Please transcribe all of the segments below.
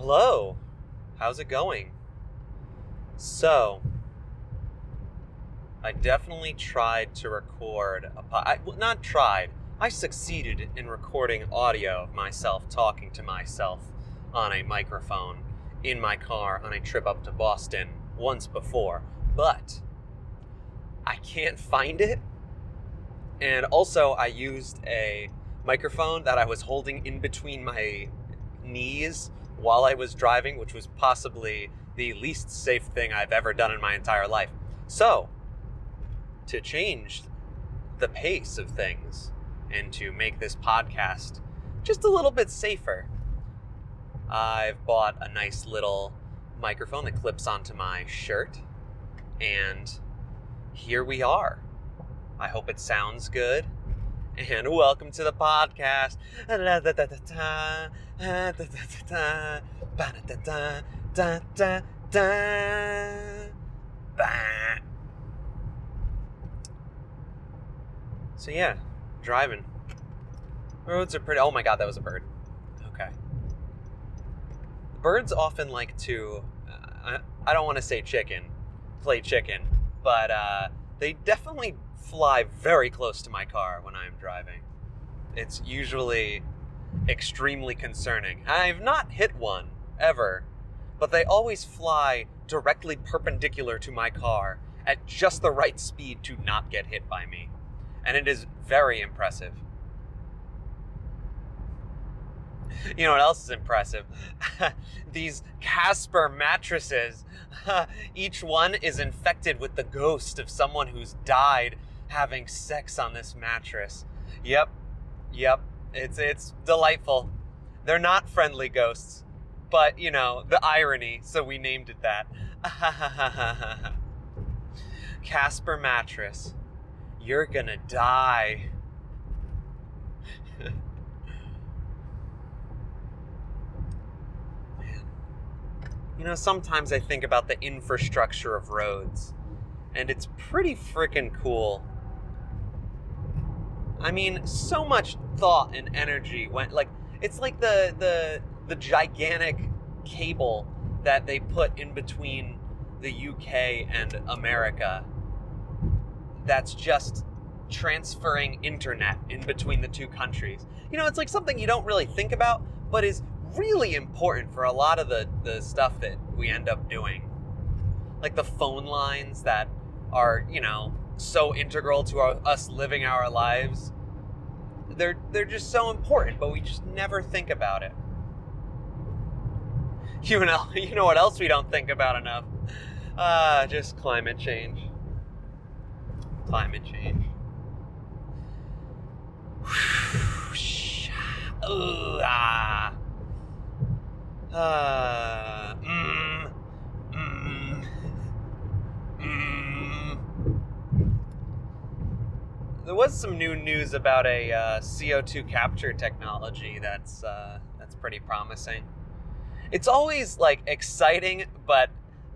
Hello. How's it going? So, I definitely tried to record a I, well, not tried. I succeeded in recording audio of myself talking to myself on a microphone in my car on a trip up to Boston once before, but I can't find it. And also, I used a microphone that I was holding in between my knees while I was driving, which was possibly the least safe thing I've ever done in my entire life. So, to change the pace of things and to make this podcast just a little bit safer, I've bought a nice little microphone that clips onto my shirt, and here we are. I hope it sounds good. And welcome to the podcast. So yeah, driving. Roads are pretty. Oh my god, that was a bird. Okay. Birds often like to. Uh, I don't want to say chicken, play chicken, but uh, they definitely fly very close to my car when I'm driving. It's usually extremely concerning. I've not hit one ever, but they always fly directly perpendicular to my car at just the right speed to not get hit by me. And it is very impressive. You know what else is impressive? These Casper mattresses. Each one is infected with the ghost of someone who's died having sex on this mattress. Yep. Yep. It's it's delightful. They're not friendly ghosts, but you know, the irony, so we named it that. Casper mattress. You're gonna die. You know, sometimes I think about the infrastructure of roads, and it's pretty freaking cool. I mean, so much thought and energy went like it's like the the the gigantic cable that they put in between the UK and America that's just transferring internet in between the two countries. You know, it's like something you don't really think about, but is really important for a lot of the, the stuff that we end up doing. Like the phone lines that are, you know, so integral to our, us living our lives. They're, they're just so important, but we just never think about it. You know, you know what else we don't think about enough? Uh, just climate change. Climate change. Ooh, ah. Uh, mm, mm. There was some new news about a uh, CO2 capture technology that's uh, that's pretty promising. It's always like exciting, but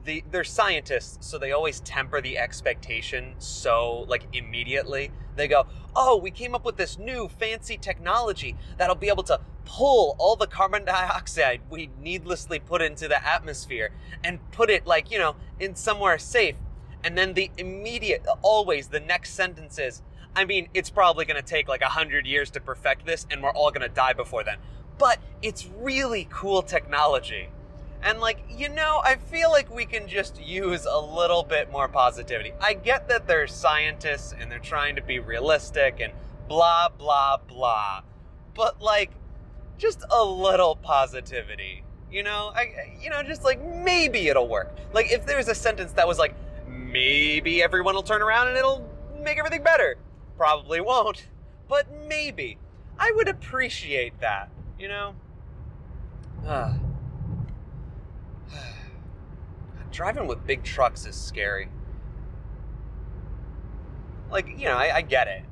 the they're scientists, so they always temper the expectation so like immediately. They go, "Oh, we came up with this new fancy technology that'll be able to pull all the carbon dioxide we needlessly put into the atmosphere and put it like, you know, in somewhere safe." And then the immediate always the next sentence is, I mean, it's probably going to take like a 100 years to perfect this and we're all going to die before then. But it's really cool technology. And like, you know, I feel like we can just use a little bit more positivity. I get that they're scientists and they're trying to be realistic and blah blah blah. But like just a little positivity. You know, I you know, just like maybe it'll work. Like if there's a sentence that was like maybe everyone will turn around and it'll make everything better. Probably won't, but maybe. I would appreciate that, you know? Ah. Driving with big trucks is scary. Like, you know, I, I get it.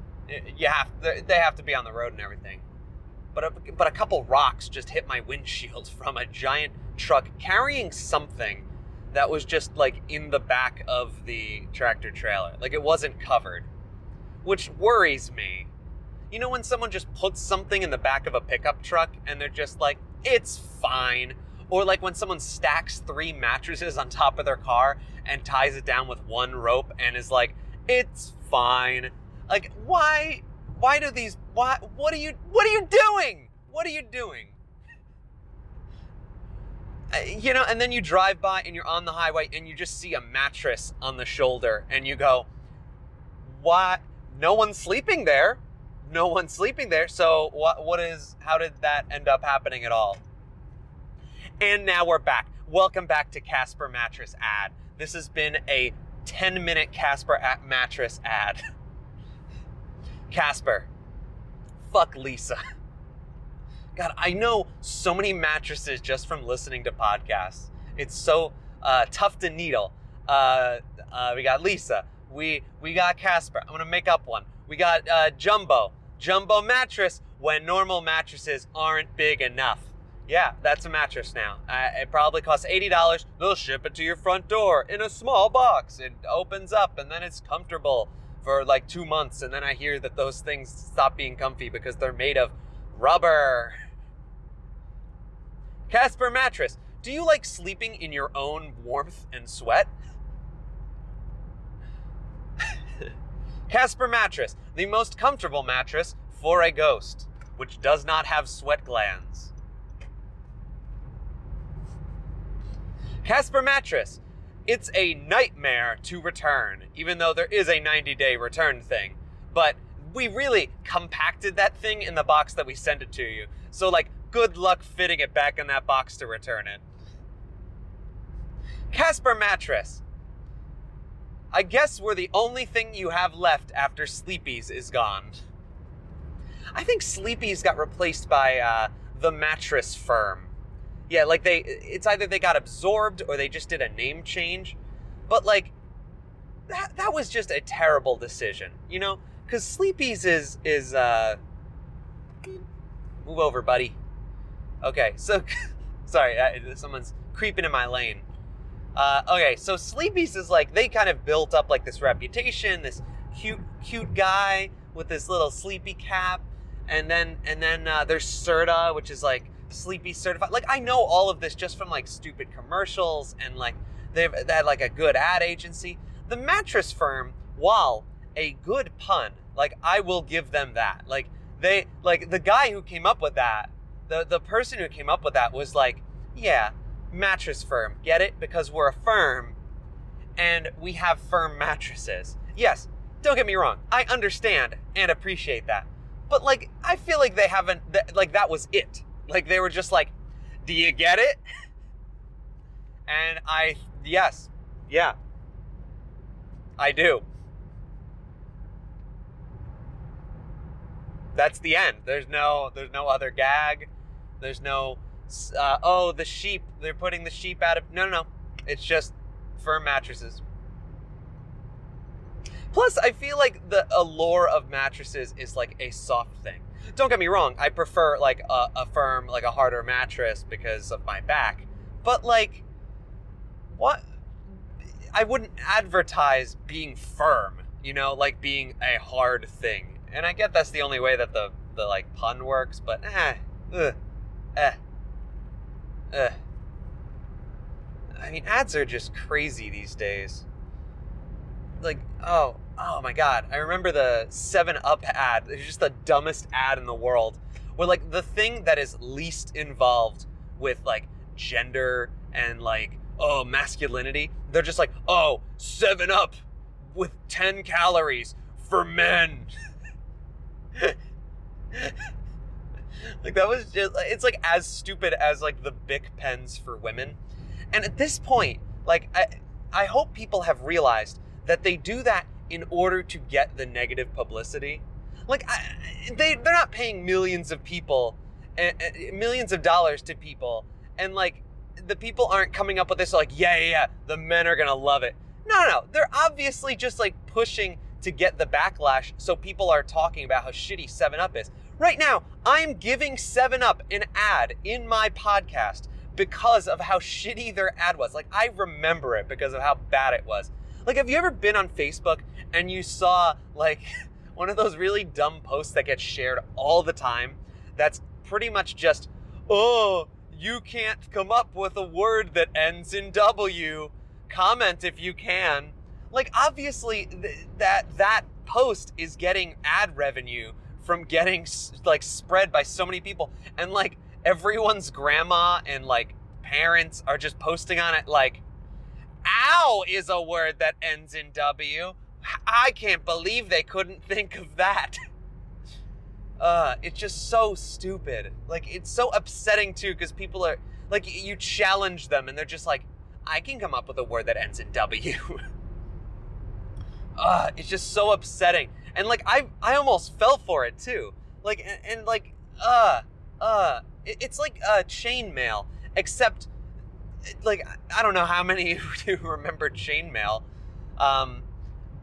You have they have to be on the road and everything. But a, but a couple rocks just hit my windshield from a giant truck carrying something that was just like in the back of the tractor trailer. Like it wasn't covered, which worries me. You know when someone just puts something in the back of a pickup truck and they're just like, "It's fine." Or like when someone stacks three mattresses on top of their car and ties it down with one rope and is like, "It's fine." Like why why do these why what are you what are you doing? What are you doing? Uh, you know, and then you drive by and you're on the highway and you just see a mattress on the shoulder and you go, "What? No one's sleeping there. No one's sleeping there. So what what is how did that end up happening at all?" And now we're back. Welcome back to Casper Mattress ad. This has been a 10 minute Casper mattress ad. Casper, fuck Leesa. God, I know so many mattresses just from listening to podcasts. It's so uh, tough to needle. Uh, uh, we got Leesa. We we got Casper. I'm gonna make up one. We got uh, Jumbo. Jumbo mattress when normal mattresses aren't big enough. Yeah, that's a mattress now. Uh, it probably costs eighty dollars. They'll ship it to your front door in a small box. It opens up and then it's comfortable for like two months, and then I hear that those things stop being comfy because they're made of rubber. Casper mattress. Do you like sleeping in your own warmth and sweat? Casper mattress, the most comfortable mattress for a ghost, which does not have sweat glands. Casper mattress. It's a nightmare to return, even though there is a 90 day return thing. But we really compacted that thing in the box that we sent it to you. So, like, good luck fitting it back in that box to return it. Casper mattress. I guess we're the only thing you have left after Sleepy's is gone. I think Sleepy's got replaced by uh, the mattress firm. Yeah, like they, it's either they got absorbed or they just did a name change. But like, that that was just a terrible decision, you know? Because Sleepy's is is uh, move over, buddy. Okay, so sorry, uh, someone's creeping in my lane. Uh, okay, so Sleepy's is like they kind of built up like this reputation, this cute cute guy with this little sleepy cap, and then and then uh, there's Serta, which is like Sleepy certified. Like I know all of this just from like stupid commercials and like they've they had like a good ad agency. The mattress firm, while a good pun, like I will give them that. Like they like the guy who came up with that the the person who came up with that was like, yeah, mattress firm. Get it? Because we're a firm and we have firm mattresses. Yes, don't get me wrong. I understand and appreciate that. But like I feel like they haven't like that was it. Like they were just like, "Do you get it?" And I yes. Yeah. I do. That's the end. There's no there's no other gag. There's no, uh, oh, the sheep. They're putting the sheep out of. No, no, no. It's just firm mattresses. Plus, I feel like the allure of mattresses is like a soft thing. Don't get me wrong. I prefer like a, a firm, like a harder mattress because of my back. But like, what? I wouldn't advertise being firm. You know, like being a hard thing. And I get that's the only way that the the like pun works, but eh, ugh eh, I mean, ads are just crazy these days. Like, oh, oh my god. I remember the 7 Up ad. It's just the dumbest ad in the world. Where, like, the thing that is least involved with, like, gender and, like, oh, masculinity, they're just like, oh, 7 Up with 10 calories for men. like that was just it's like as stupid as like the Bic pens for women. And at this point, like I I hope people have realized that they do that in order to get the negative publicity. Like I, they they're not paying millions of people uh, millions of dollars to people and like the people aren't coming up with this like yeah yeah, yeah the men are going to love it. No, no, no. They're obviously just like pushing to get the backlash so people are talking about how shitty 7 Up is. Right now, I'm giving 7-Up an ad in my podcast because of how shitty their ad was. Like, I remember it because of how bad it was. Like, have you ever been on Facebook and you saw, like, one of those really dumb posts that gets shared all the time? That's pretty much just, oh, you can't come up with a word that ends in W. Comment if you can. Like obviously th- that that post is getting ad revenue from getting like spread by so many people and like everyone's grandma and like parents are just posting on it like ow is a word that ends in w. I can't believe they couldn't think of that. Uh it's just so stupid. Like it's so upsetting too because people are like you challenge them and they're just like i can come up with a word that ends in w. Uh it's just so upsetting and like I I almost fell for it too. Like and, and like uh uh it, it's like uh chainmail except like I don't know how many who remember chainmail, um,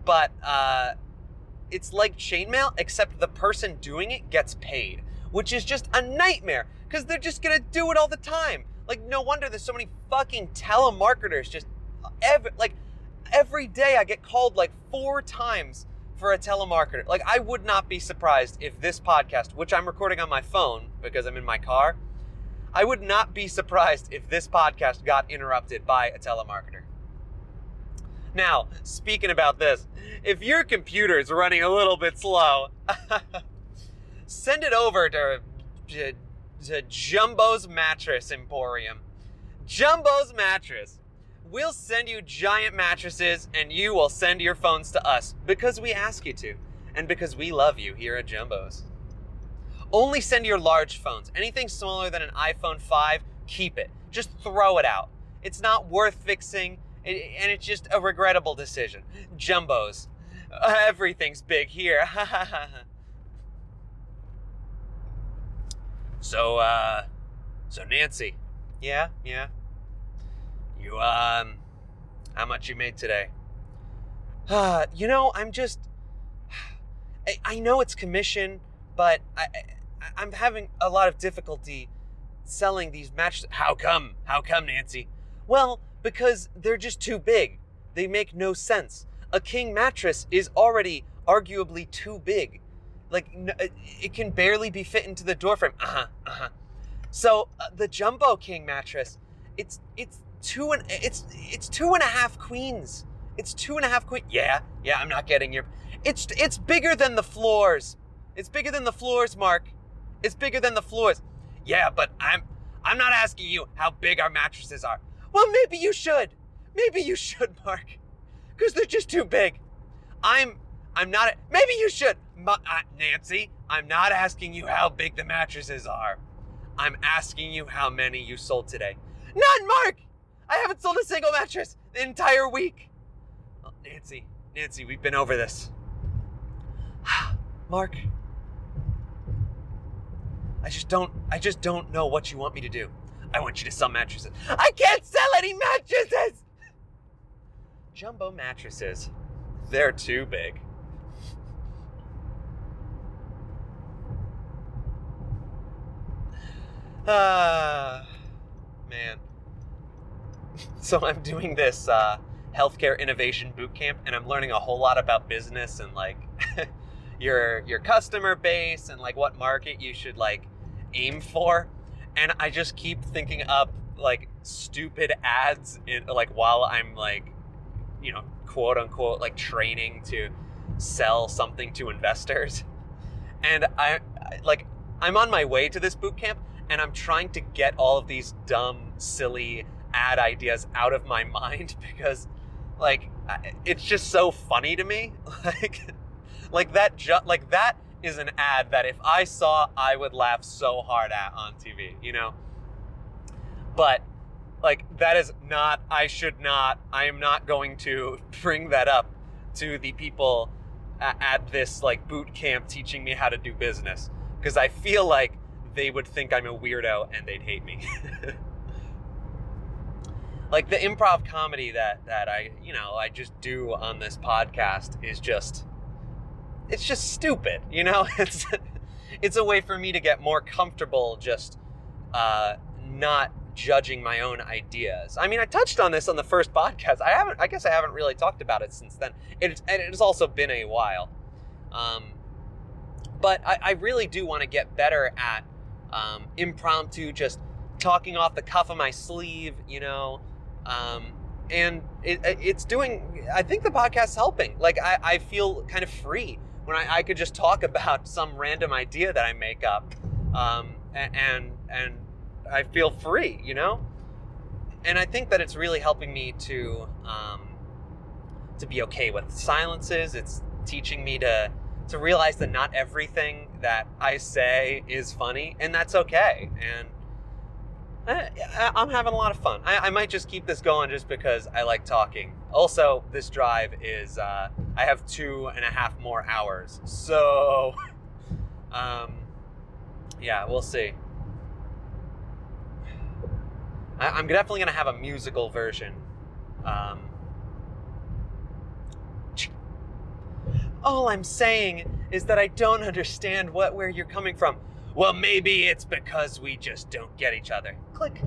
but uh, it's like chainmail except the person doing it gets paid, which is just a nightmare because they're just gonna do it all the time. Like no wonder there's so many fucking telemarketers just every like every day I get called like four times for a telemarketer. Like, I would not be surprised if this podcast, which I'm recording on my phone because I'm in my car, I would not be surprised if this podcast got interrupted by a telemarketer. Now, speaking about this, if your computer is running a little bit slow, send it over to, to, to Jumbo's Mattress Emporium. Jumbo's Mattress We'll send you giant mattresses and you will send your phones to us because we ask you to and because we love you here at Jumbo's. Only send your large phones. Anything smaller than an iPhone 5, keep it. Just throw it out. It's not worth fixing and it's just a regrettable decision. Jumbo's. Everything's big here. so, uh, so Nancy. Yeah, yeah. You, um, how much you made today? Uh, you know, I'm just, I, I know it's commission, but I, I, am having a lot of difficulty selling these matches. How come? How come, Nancy? Well, because they're just too big. They make no sense. A king mattress is already arguably too big. Like, it can barely be fit into the doorframe. Uh huh, uh huh. So, uh, the Jumbo King mattress, it's, it's two and it's it's two and a half queens. It's two and a half queen. Yeah, yeah. I'm not getting your. It's it's bigger than the floors. It's bigger than the floors, Mark. It's bigger than the floors. Yeah, but I'm I'm not asking you how big our mattresses are. Well, maybe you should. Maybe you should, Mark, because they're just too big. I'm I'm not. Maybe you should, uh, Nancy. I'm not asking you how big the mattresses are. I'm asking you how many you sold today. None, Mark. I haven't sold a single mattress the entire week. Nancy, Nancy, we've been over this. Mark, I just don't I just don't know what you want me to do. I want you to sell mattresses. I can't sell any mattresses. Jumbo mattresses. They're too big. Ah, man. so I'm doing this uh, healthcare innovation boot camp, and I'm learning a whole lot about business and like your your customer base and like what market you should like aim for. And I just keep thinking up like stupid ads in like while I'm like you know quote unquote like training to sell something to investors. And I like I'm on my way to this boot camp and I'm trying to get all of these dumb, silly ad ideas out of my mind because like it's just so funny to me like like that ju- like that is an ad that if I saw I would laugh so hard at on TV, you know? But like that is not I should not I am not going to bring that up to the people at this like boot camp teaching me how to do business because I feel like they would think I'm a weirdo and they'd hate me. Like the improv comedy that that I you know I just do on this podcast is just it's just stupid you know? It's it's a way for me to get more comfortable just uh, not judging my own ideas. I mean I touched on this on the first podcast. I haven't I guess I haven't really talked about it since then. It, and it's also been a while. Um, but I, I really do want to get better at um, impromptu just talking off the cuff of my sleeve, you know. Um, and it, it's doing, I think the podcast's helping. Like, I, I feel kind of free when I, I could just talk about some random idea that I make up. Um, and, and I feel free, you know? And I think that it's really helping me to, um, to be okay with silences. It's teaching me to, to realize that not everything that I say is funny, and that's okay. And I, am having a lot of fun. I, I, might just keep this going just because I like talking. Also, this drive is, uh, I have two and a half more hours. So, um, yeah, we'll see. I, am definitely going to have a musical version. Um, all I'm saying is that I don't understand what where you're coming from. Well, maybe it's because we just don't get each other. Click.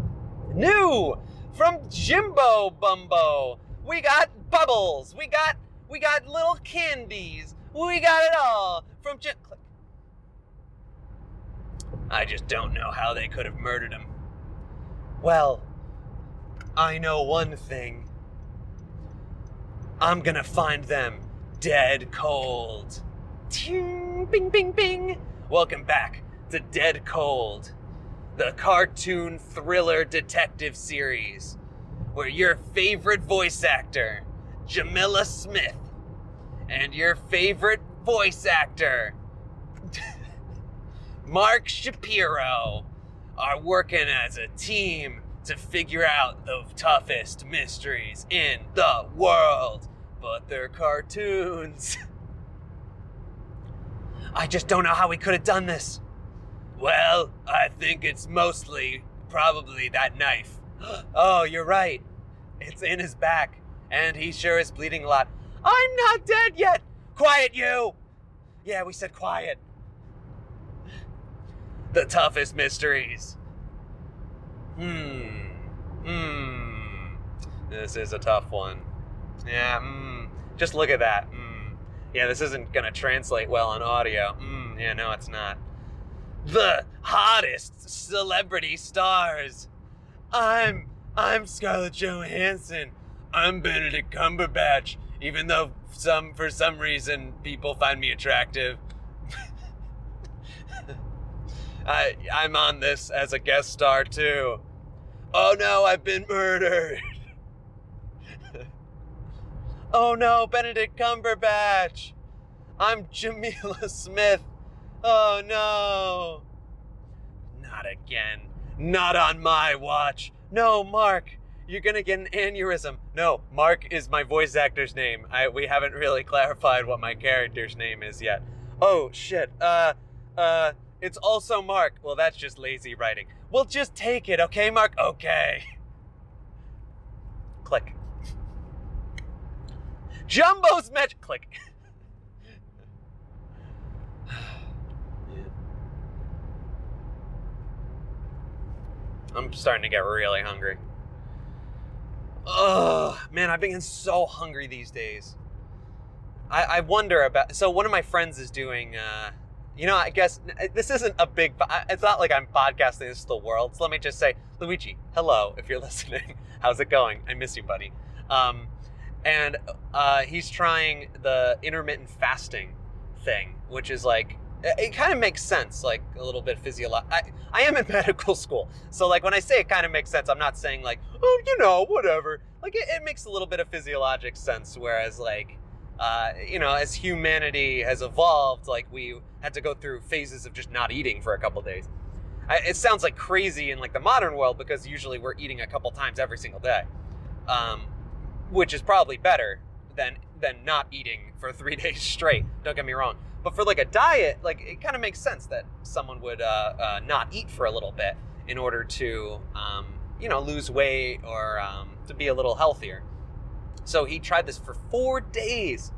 New from Jimbo Bumbo. We got bubbles. We got we got little candies. We got it all from Jim. Click. I just don't know how they could have murdered him. Well, I know one thing. I'm gonna find them dead cold. Bing, bing, bing. Welcome back to Dead Cold, the cartoon thriller detective series, where your favorite voice actor, Jamila Smith, and your favorite voice actor, Mark Shapiro, are working as a team to figure out the toughest mysteries in the world. But they're cartoons. I just don't know how we could have done this. Well, I think it's mostly probably that knife. oh, you're right. It's in his back, and he sure is bleeding a lot. I'm not dead yet! Quiet, you! Yeah, we said quiet. The toughest mysteries. Hmm. Hmm. This is a tough one. Yeah, hmm. Just look at that. Hmm. Yeah, this isn't gonna translate well on audio. Hmm. Yeah, no, it's not the hottest celebrity stars. I'm I'm Scarlett Johansson. I'm Benedict Cumberbatch, even though some for some reason people find me attractive. I I'm on this as a guest star too. Oh no, I've been murdered. oh no, Benedict Cumberbatch. I'm Jamila Smith. Oh no! Not again. Not on my watch. No, Mark, you're gonna get an aneurysm. No, Mark is my voice actor's name. I we haven't really clarified what my character's name is yet. Oh shit. Uh, uh, it's also Mark. Well, that's just lazy writing. We'll just take it, okay, Mark? Okay. Click. Jumbo's match. Click. I'm starting to get really hungry. Ugh, man, I've been so hungry these days. I, I wonder about. So one of my friends is doing. Uh, you know, I guess this isn't a big. It's not like I'm podcasting this to the world. So let me just say, Luigi, hello, if you're listening. How's it going? I miss you, buddy. Um, and uh, he's trying the intermittent fasting thing, which is like it kind of makes sense, like a little bit physiological. I, I am in medical school, so like when I say it kind of makes sense, I'm not saying like, oh, you know, whatever. Like it, it makes a little bit of physiologic sense. Whereas like, uh, you know, as humanity has evolved, like we had to go through phases of just not eating for a couple days. I, it sounds like crazy in like the modern world because usually we're eating a couple times every single day, um, which is probably better than than not eating for three days straight. Don't get me wrong. But for like a diet, like it kind of makes sense that someone would uh, uh, not eat for a little bit in order to, um, you know, lose weight or um, to be a little healthier. So he tried this for four days,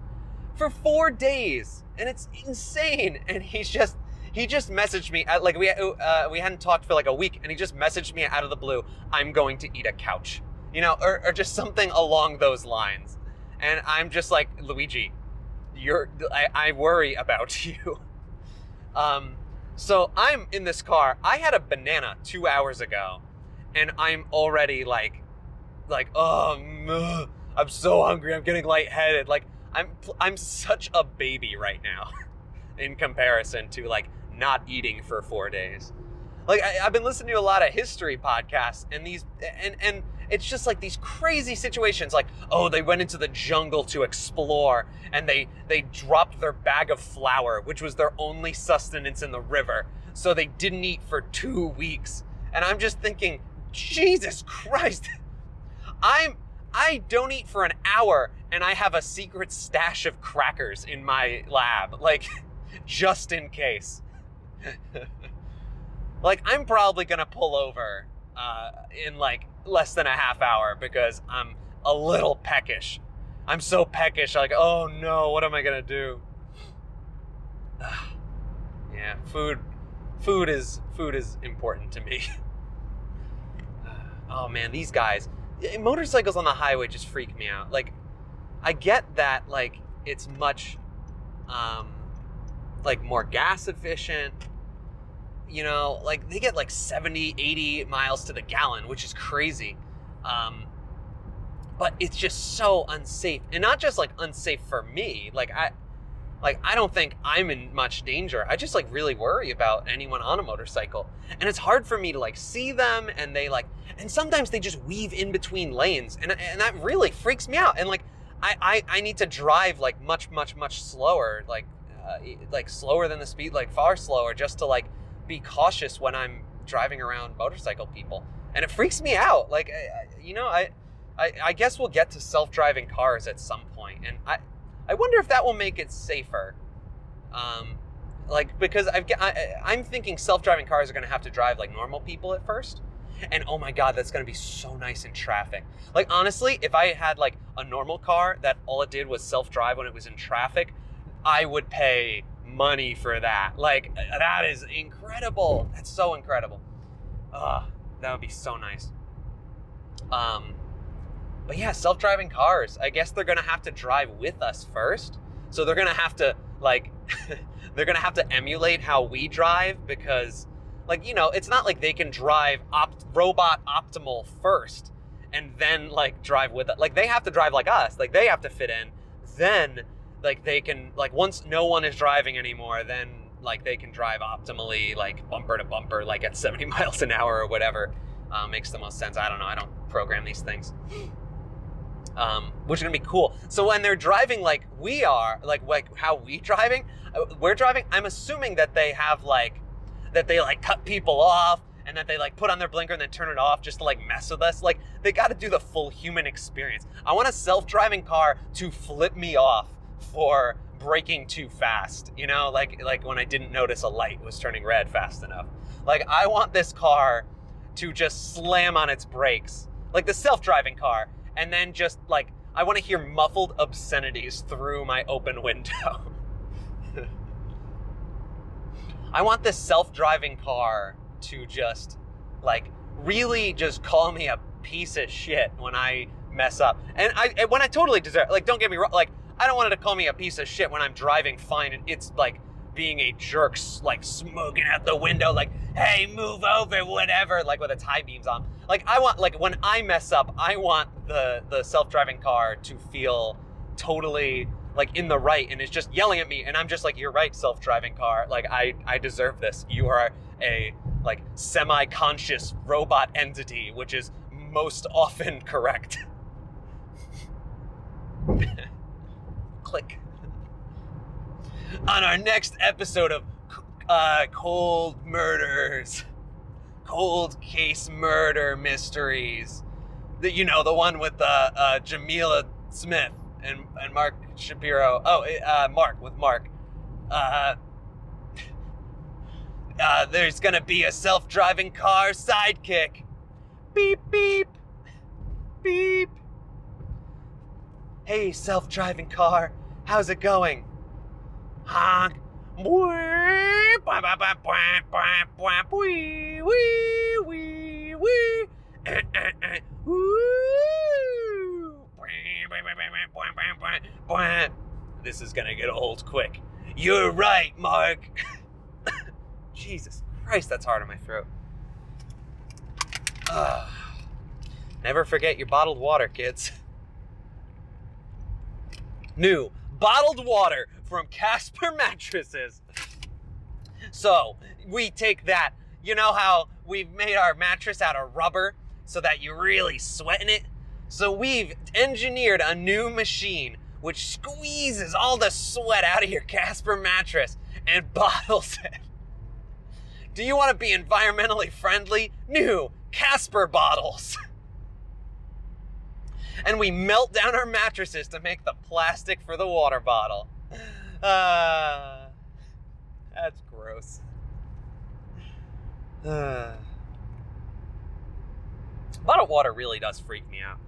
for four days, and it's insane. And he's just he just messaged me at, like we uh, we hadn't talked for like a week, and he just messaged me out of the blue. I'm going to eat a couch, you know, or, or just something along those lines. And I'm just like Luigi, you're I, I worry about you. Um, so I'm in this car. I had a banana two hours ago. and I'm already like, like, oh, I'm so hungry. I'm getting lightheaded. Like, I'm I'm such a baby right now, in comparison to like not eating for four days. Like I, have been listening to a lot of history podcasts, and these and and it's just like these crazy situations. Like, oh, they went into the jungle to explore, and they they dropped their bag of flour, which was their only sustenance in the river, so they didn't eat for two weeks. And I'm just thinking, Jesus Christ, I'm I don't eat for an hour, and I have a secret stash of crackers in my lab, like just in case. like I'm probably gonna pull over uh, in like less than a half hour because I'm a little peckish. I'm so peckish. Like, oh no, what am I gonna do? yeah, food, food is food is important to me. oh man, these guys, motorcycles on the highway just freak me out. Like, I get that like it's much, um, like more gas efficient you know like they get like 70 80 miles to the gallon which is crazy. Um, but it's just so unsafe and not just like unsafe for me like i like i don't think i'm in much danger. I just like really worry about anyone on a motorcycle and it's hard for me to like see them and they like and sometimes they just weave in between lanes and, and that really freaks me out and like I, I i need to drive like much much much slower like uh, like slower than the speed like far slower just to like be cautious when I'm driving around motorcycle people, and it freaks me out. Like, you know, I, I, I guess we'll get to self-driving cars at some point, and I, I wonder if that will make it safer. Um, like because I've I, I'm thinking self-driving cars are going to have to drive like normal people at first. And oh my god, that's gonna be so nice in traffic. Like honestly, if I had like a normal car that all it did was self-drive when it was in traffic, I would pay money for that. Like that is incredible. That's so incredible. Ah, that would be so nice. Um, but yeah, self-driving cars. I guess they're gonna have to drive with us first. So they're gonna have to like, they're gonna have to emulate how we drive because, like, you know, it's not like they can drive opt- robot optimal first and then like drive with it. Like they have to drive like us. Like they have to fit in. Then like they can like once no one is driving anymore, then like they can drive optimally, like bumper to bumper, like at 70 miles an hour or whatever. Uh, makes the most sense. I don't know. I don't program these things. Um, which is gonna be cool. So when they're driving like we are, like like how we driving, uh, we're driving. I'm assuming that they have like that they like cut people off and that they like put on their blinker and then turn it off just to like mess with us. Like they got to do the full human experience. I want a self-driving car to flip me off for braking too fast. You know, like like when I didn't notice a light was turning red fast enough. Like I want this car to just slam on its brakes, like the self-driving car, and then just like I want to hear muffled obscenities through my open window. I want this self-driving car to just like really just call me a piece of shit when I mess up. And I when I totally deserve like don't get me wrong like I don't want it to call me a piece of shit when I'm driving fine and it's like being a jerk, like smoking out the window, like, hey, move over, whatever, like with its high beams on. Like, I want, like, when I mess up, I want the, the self driving car to feel totally like in the right and it's just yelling at me and I'm just like you're right self driving car. Like I I deserve this. You are a like semi conscious robot entity which is most often correct click. On our next episode of uh, Cold Murders, Cold Case Murder Mysteries, that you know the one with uh, uh, Jamila Smith and and Mark Shapiro. Oh, eh, uh, Mark with Mark. Uh, uh, there's gonna be a self-driving car sidekick. Beep beep, beep. Hey, self-driving car. How's it going? Honk. This is gonna get old quick. You're right, Mark. Jesus Christ, that's hard on my throat. Ugh. Never forget your bottled water, kids. New bottled water from Casper mattresses. So we take that. You know how we've made our mattress out of rubber so that you really sweat in it? So we've engineered a new machine which squeezes all the sweat out of your Casper mattress and bottles it. Do you want to be environmentally friendly? New Casper bottles. and we melt down our mattresses to make the plastic for the water bottle. Uh, that's gross. Uh, bottled water really does freak me out.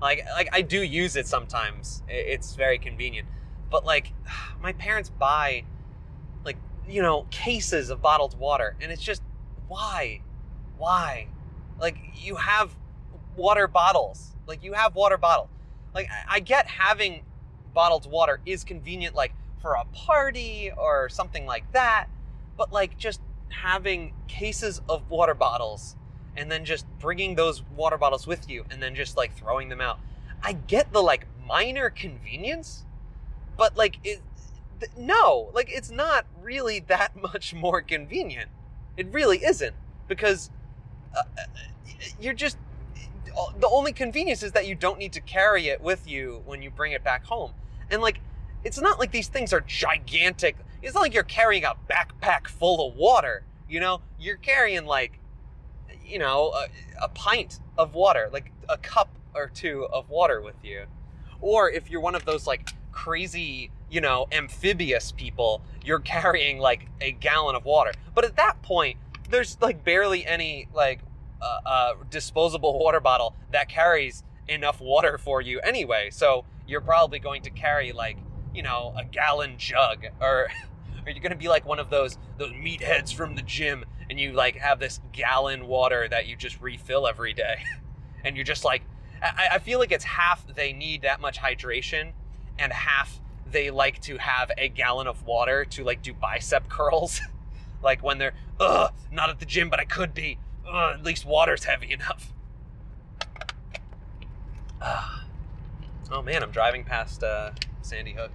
Like, like I do use it sometimes. It's very convenient. But like, my parents buy, like, you know, cases of bottled water, and it's just, why, why? Like, you have water bottles. Like, you have water bottles. Like, I get having bottled water is convenient, like for a party or something like that. But like, just having cases of water bottles and then just bringing those water bottles with you and then just like throwing them out. I get the like minor convenience, but like it th- no, like it's not really that much more convenient. It really isn't because uh, uh you're just the only convenience is that you don't need to carry it with you when you bring it back home. And like it's not like these things are gigantic. It's not like you're carrying a backpack full of water, you know? You're carrying like you know, a, a pint of water, like a cup or two of water with you. Or if you're one of those like crazy, you know, amphibious people, you're carrying like a gallon of water. But at that point, there's like barely any like uh, uh, disposable water bottle that carries enough water for you anyway. So you're probably going to carry like, you know, a gallon jug or are you going to be like one of those those meatheads from the gym and you like have this gallon water that you just refill every day. And you're just like I, I feel like it's half they need that much hydration and half they like to have a gallon of water to like do bicep curls. Like when they're ugh not at the gym but i could be ugh, at least water's heavy enough. Oh man i'm driving past uh, sandy hook.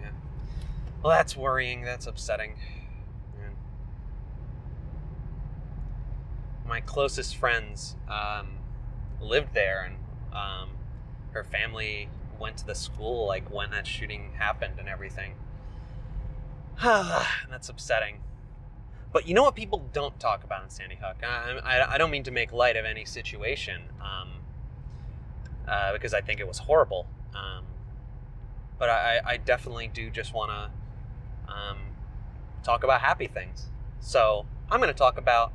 Yeah. Well that's worrying. That's upsetting. My closest friends um, lived there, and um, her family went to the school like when that shooting happened and everything. That's upsetting. But you know what people don't talk about in Sandy Hook? I, I, I don't mean to make light of any situation um, uh, because I think it was horrible. Um, but I, I definitely do just want to um, talk about happy things. So I'm going to talk about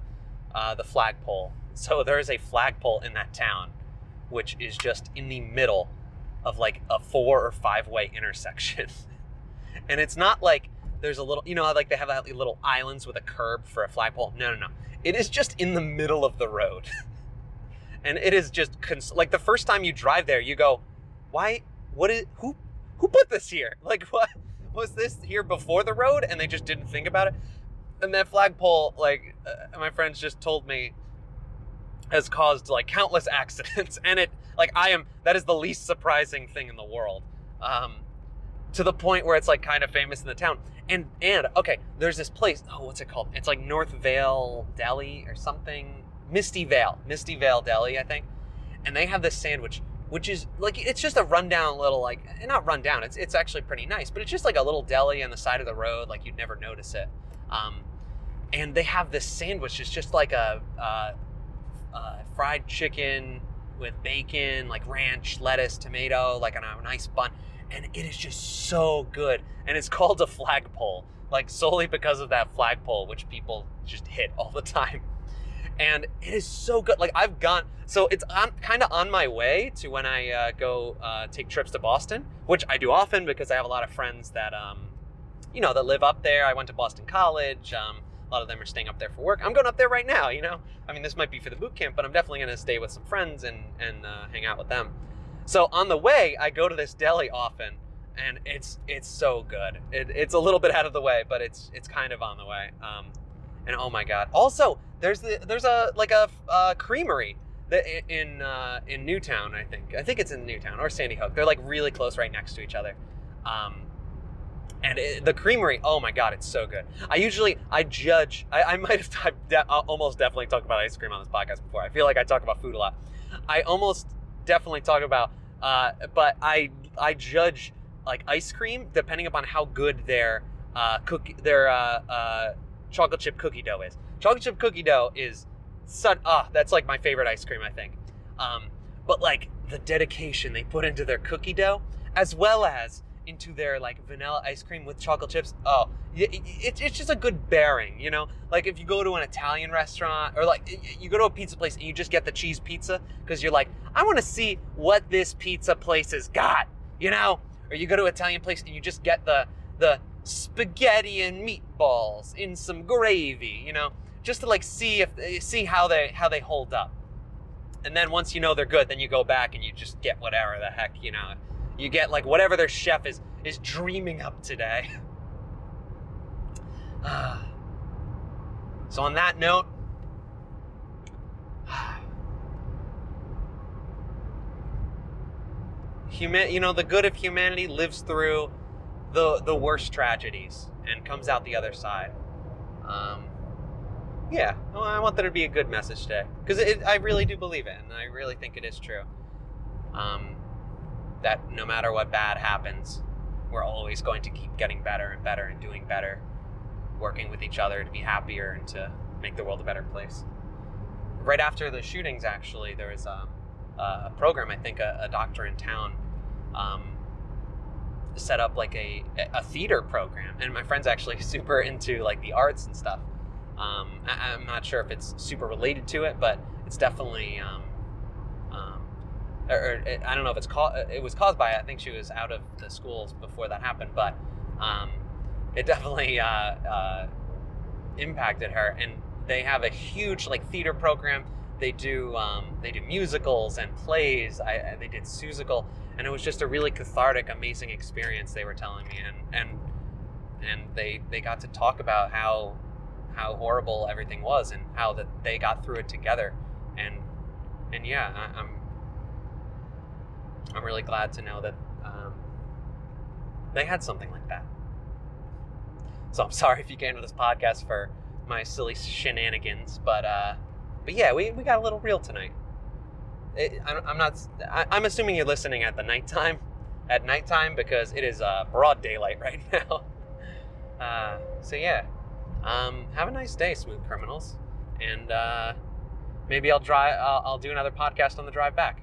uh, the flagpole. So there is a flagpole in that town, which is just in the middle of like a four or five way intersection. and it's not like there's a little, you know, like they have that little islands with a curb for a flagpole. No, no, no. It is just in the middle of the road. and it is just cons- like the first time you drive there, you go, why, what is, who, who put this here? Like, what was this here before the road? And they just didn't think about it and that flagpole, like uh, my friends just told me, has caused like countless accidents, and it like I am that is the least surprising thing in the world, um, to the point where it's like kind of famous in the town. And and okay, there's this place. Oh, what's it called? It's like North Vale Deli or something. Misty Vale, Misty Vale Deli, I think. And they have this sandwich, which is like it's just a rundown little like eh, not rundown. It's it's actually pretty nice, but it's just like a little deli on the side of the road, like you'd never notice it. Um, and they have this sandwich. It's just like a, a, a fried chicken with bacon, like ranch, lettuce, tomato, like on a nice bun, and it is just so good. And it's called a flagpole, like solely because of that flagpole, which people just hit all the time. And it is so good. Like I've gone, so it's on kind of on my way to when I uh, go uh, take trips to Boston, which I do often because I have a lot of friends that, um, you know, that live up there. I went to Boston College. Um, a lot of them are staying up there for work. I'm going up there right now, you know? I mean, this might be for the boot camp, but I'm definitely going to stay with some friends and, and uh, hang out with them. So on the way, I go to this deli often, and it's it's so good. It, it's a little bit out of the way, but it's it's kind of on the way. Um, and oh my god. Also, there's the there's a like a uh, creamery that in uh, in Newtown, I think. I think it's in Newtown or Sandy Hook. They're like really close, right next to each other. Um, and it, the creamery, oh my god, it's so good. I usually I judge. I, I might have I've de- almost definitely talked about ice cream on this podcast before. I feel like I talk about food a lot. I almost definitely talk about, uh, but I I judge like ice cream depending upon how good their uh, cookie their uh, uh, chocolate chip cookie dough is. Chocolate chip cookie dough is such ah that's like my favorite ice cream I think. Um, but like the dedication they put into their cookie dough as well as into their like vanilla ice cream with chocolate chips. Oh, it, it, it's just a good bearing, you know. Like if you go to an Italian restaurant or like you go to a pizza place and you just get the cheese pizza because you're like, I want to see what this pizza place has got, you know. Or you go to an Italian place and you just get the the spaghetti and meatballs in some gravy, you know, just to like see if see how they how they hold up. And then once you know they're good, then you go back and you just get whatever the heck, you know, you get like whatever their chef is is dreaming up today. so on that note, human, you know, the good of humanity lives through the the worst tragedies and comes out the other side. Um, yeah, well, I want that to be a good message today because I really do believe it, and I really think it is true. Um, that no matter what bad happens, we're always going to keep getting better and better and doing better, working with each other to be happier and to make the world a better place. Right after the shootings, actually, there was a, a program, I think a, a doctor in town um, set up like a, a theater program. And my friend's actually super into like the arts and stuff. Um, I, am not sure if it's super related to it, but it's definitely um, or, or I don't know if it's called. It was caused by. It. I think she was out of the schools before that happened, but um, it definitely uh, uh, impacted her. And they have a huge like theater program. They do um, they do musicals and plays. I, they did Seussical, and it was just a really cathartic, amazing experience. They were telling me, and and and they they got to talk about how how horrible everything was and how that they got through it together. And and yeah, I, I'm I'm really glad to know that um, they had something like that. So I'm sorry if you came to this podcast for my silly shenanigans, but uh, but yeah, we, we got a little real tonight. It, I'm not. I, am assuming you're listening at the nighttime, at nighttime because it is uh, broad daylight right now. Uh, so yeah, um, have a nice day, smooth criminals, and uh, maybe I'll drive. I'll, I'll do another podcast on the drive back.